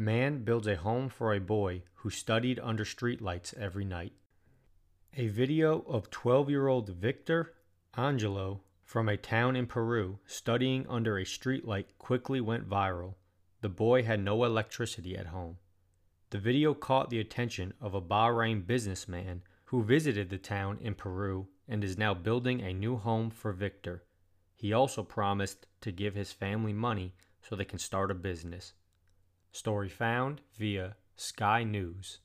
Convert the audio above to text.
Man builds a home for a boy who studied under streetlights every night. A video of 12 year old Victor Angelo from a town in Peru studying under a streetlight quickly went viral. The boy had no electricity at home. The video caught the attention of a Bahrain businessman who visited the town in Peru and is now building a new home for Victor. He also promised to give his family money so they can start a business. Story found via Sky News.